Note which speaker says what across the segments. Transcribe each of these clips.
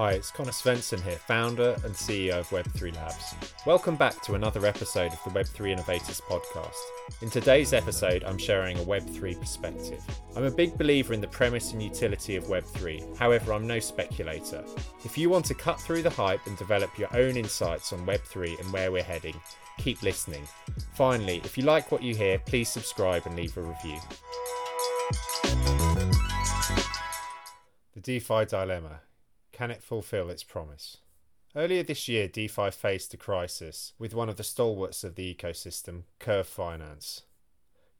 Speaker 1: Hi, it's Conor Svensson here, founder and CEO of Web3 Labs. Welcome back to another episode of the Web3 Innovators podcast. In today's episode, I'm sharing a Web3 perspective. I'm a big believer in the premise and utility of Web3, however, I'm no speculator. If you want to cut through the hype and develop your own insights on Web3 and where we're heading, keep listening. Finally, if you like what you hear, please subscribe and leave a review. The DeFi Dilemma can it fulfill its promise? Earlier this year, DeFi faced a crisis with one of the stalwarts of the ecosystem, Curve Finance.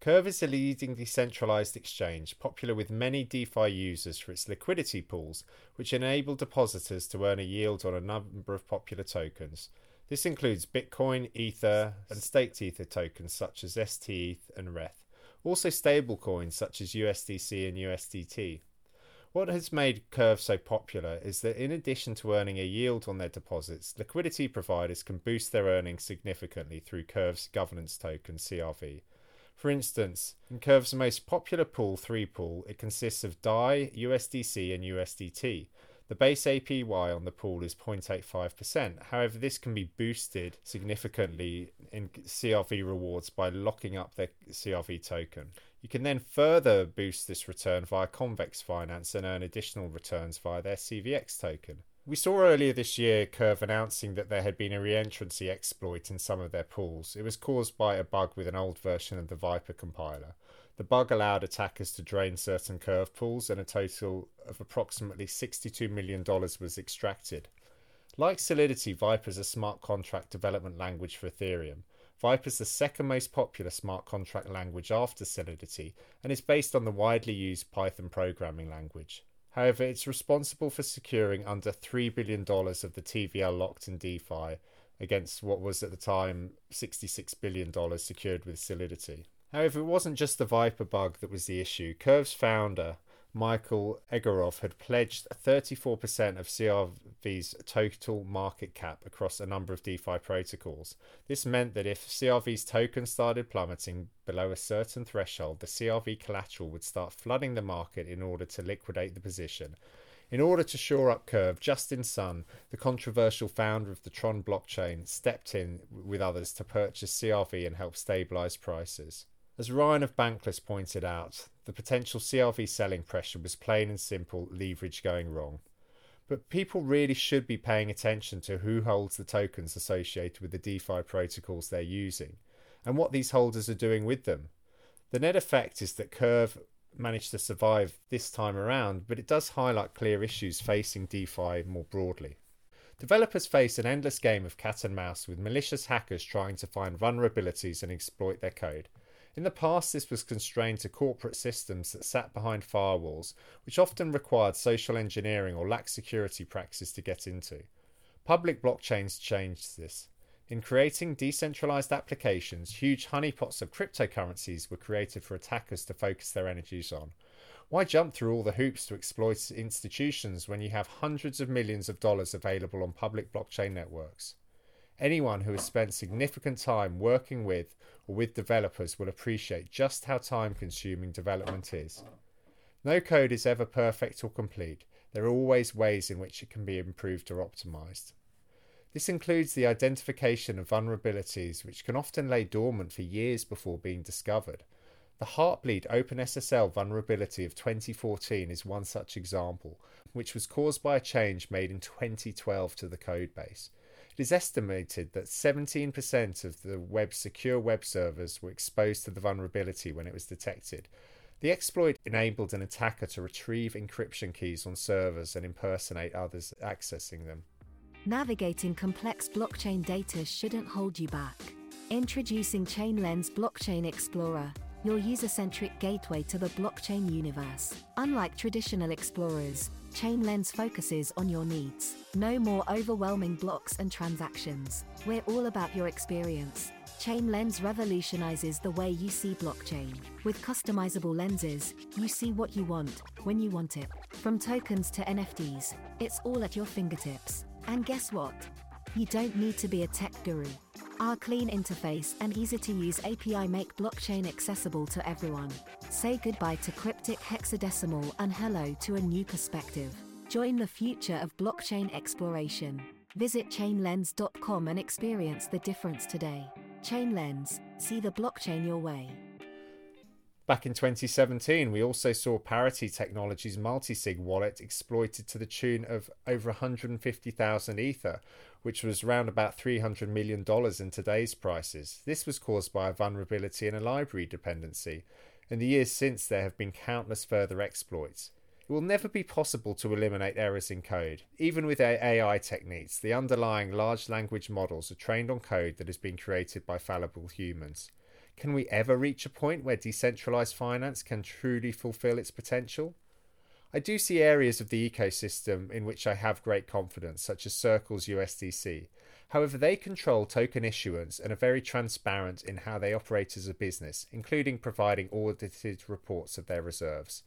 Speaker 1: Curve is a leading decentralized exchange, popular with many DeFi users for its liquidity pools, which enable depositors to earn a yield on a number of popular tokens. This includes Bitcoin, Ether, and staked Ether tokens such as STETH and RETH, also stablecoins such as USDC and USDT. What has made Curve so popular is that in addition to earning a yield on their deposits, liquidity providers can boost their earnings significantly through Curve's governance token CRV. For instance, in Curve's most popular pool, 3 pool, it consists of DAI, USDC, and USDT. The base APY on the pool is 0.85%. However, this can be boosted significantly in CRV rewards by locking up their CRV token. You can then further boost this return via Convex Finance and earn additional returns via their CVX token. We saw earlier this year Curve announcing that there had been a reentrancy exploit in some of their pools. It was caused by a bug with an old version of the Vyper compiler. The bug allowed attackers to drain certain Curve pools, and a total of approximately $62 million was extracted. Like Solidity, Vyper is a smart contract development language for Ethereum. Vyper is the second most popular smart contract language after Solidity and is based on the widely used Python programming language. However, it's responsible for securing under $3 billion of the TVL locked in DeFi against what was at the time $66 billion secured with Solidity. However, it wasn't just the Vyper bug that was the issue. Curve's founder, Michael Egorov had pledged 34% of CRV's total market cap across a number of DeFi protocols. This meant that if CRV's token started plummeting below a certain threshold, the CRV collateral would start flooding the market in order to liquidate the position. In order to shore up Curve, Justin Sun, the controversial founder of the Tron blockchain, stepped in with others to purchase CRV and help stabilize prices. As Ryan of Bankless pointed out, the potential CRV selling pressure was plain and simple leverage going wrong. But people really should be paying attention to who holds the tokens associated with the DeFi protocols they're using and what these holders are doing with them. The net effect is that Curve managed to survive this time around, but it does highlight clear issues facing DeFi more broadly. Developers face an endless game of cat and mouse with malicious hackers trying to find vulnerabilities and exploit their code. In the past, this was constrained to corporate systems that sat behind firewalls, which often required social engineering or lacked security practices to get into. Public blockchains changed this. In creating decentralized applications, huge honeypots of cryptocurrencies were created for attackers to focus their energies on. Why jump through all the hoops to exploit institutions when you have hundreds of millions of dollars available on public blockchain networks? Anyone who has spent significant time working with with developers will appreciate just how time consuming development is. No code is ever perfect or complete. There are always ways in which it can be improved or optimized. This includes the identification of vulnerabilities which can often lay dormant for years before being discovered. The Heartbleed OpenSSL vulnerability of 2014 is one such example, which was caused by a change made in 2012 to the codebase. It is estimated that 17% of the web's secure web servers were exposed to the vulnerability when it was detected. The exploit enabled an attacker to retrieve encryption keys on servers and impersonate others accessing them.
Speaker 2: Navigating complex blockchain data shouldn't hold you back. Introducing ChainLens Blockchain Explorer, your user centric gateway to the blockchain universe. Unlike traditional explorers, ChainLens focuses on your needs. No more overwhelming blocks and transactions. We're all about your experience. Chain Lens revolutionizes the way you see blockchain. With customizable lenses, you see what you want, when you want it. From tokens to NFTs, it's all at your fingertips. And guess what? You don't need to be a tech guru. Our clean interface and easy to use API make blockchain accessible to everyone. Say goodbye to cryptic hexadecimal and hello to a new perspective. Join the future of blockchain exploration. Visit chainlens.com and experience the difference today. Chainlens, see the blockchain your way.
Speaker 1: Back in 2017, we also saw Parity Technologies' multisig wallet exploited to the tune of over 150,000 Ether, which was around about $300 million in today's prices. This was caused by a vulnerability in a library dependency. In the years since, there have been countless further exploits. It will never be possible to eliminate errors in code. Even with AI techniques, the underlying large language models are trained on code that has been created by fallible humans. Can we ever reach a point where decentralized finance can truly fulfill its potential? I do see areas of the ecosystem in which I have great confidence, such as Circle's USDC. However, they control token issuance and are very transparent in how they operate as a business, including providing audited reports of their reserves.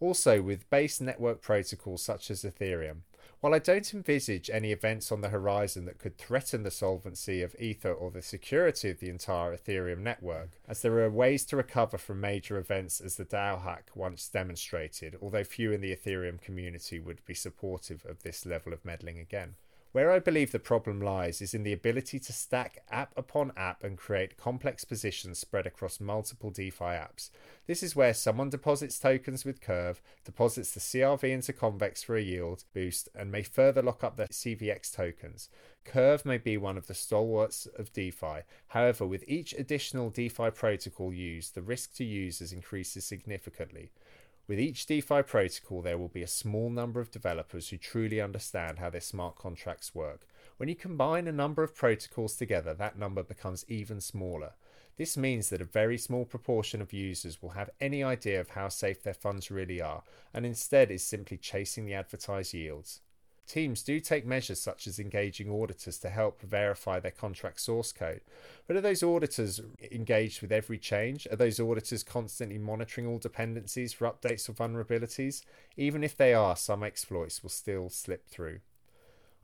Speaker 1: Also, with base network protocols such as Ethereum, while I don't envisage any events on the horizon that could threaten the solvency of Ether or the security of the entire Ethereum network, as there are ways to recover from major events as the DAO hack once demonstrated, although few in the Ethereum community would be supportive of this level of meddling again. Where I believe the problem lies is in the ability to stack app upon app and create complex positions spread across multiple DeFi apps. This is where someone deposits tokens with Curve, deposits the CRV into Convex for a yield boost, and may further lock up the CVX tokens. Curve may be one of the stalwarts of DeFi. However, with each additional DeFi protocol used, the risk to users increases significantly. With each DeFi protocol, there will be a small number of developers who truly understand how their smart contracts work. When you combine a number of protocols together, that number becomes even smaller. This means that a very small proportion of users will have any idea of how safe their funds really are, and instead is simply chasing the advertised yields. Teams do take measures such as engaging auditors to help verify their contract source code. But are those auditors engaged with every change? Are those auditors constantly monitoring all dependencies for updates or vulnerabilities? Even if they are, some exploits will still slip through.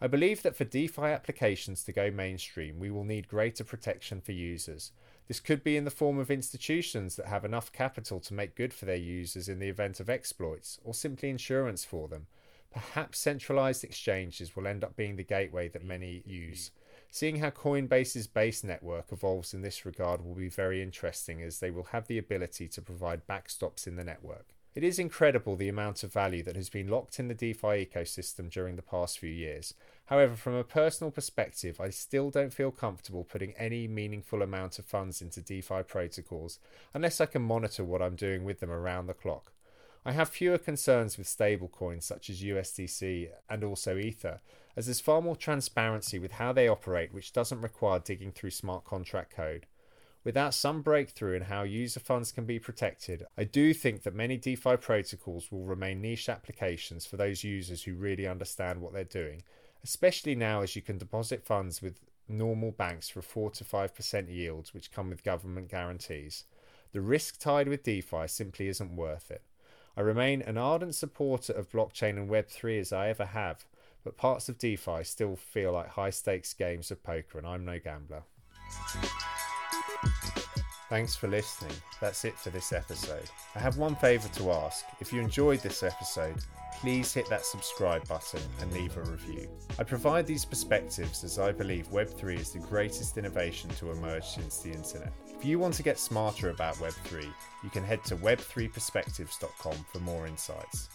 Speaker 1: I believe that for DeFi applications to go mainstream, we will need greater protection for users. This could be in the form of institutions that have enough capital to make good for their users in the event of exploits, or simply insurance for them. Perhaps centralized exchanges will end up being the gateway that many use. Seeing how Coinbase's base network evolves in this regard will be very interesting as they will have the ability to provide backstops in the network. It is incredible the amount of value that has been locked in the DeFi ecosystem during the past few years. However, from a personal perspective, I still don't feel comfortable putting any meaningful amount of funds into DeFi protocols unless I can monitor what I'm doing with them around the clock. I have fewer concerns with stablecoins such as USDC and also Ether, as there's far more transparency with how they operate, which doesn't require digging through smart contract code. Without some breakthrough in how user funds can be protected, I do think that many DeFi protocols will remain niche applications for those users who really understand what they're doing, especially now as you can deposit funds with normal banks for 4 to 5% yields, which come with government guarantees. The risk tied with DeFi simply isn't worth it. I remain an ardent supporter of blockchain and Web3 as I ever have, but parts of DeFi still feel like high stakes games of poker, and I'm no gambler. Thanks for listening. That's it for this episode. I have one favour to ask. If you enjoyed this episode, please hit that subscribe button and leave a review. I provide these perspectives as I believe Web3 is the greatest innovation to emerge since the internet. If you want to get smarter about Web3, you can head to web3perspectives.com for more insights.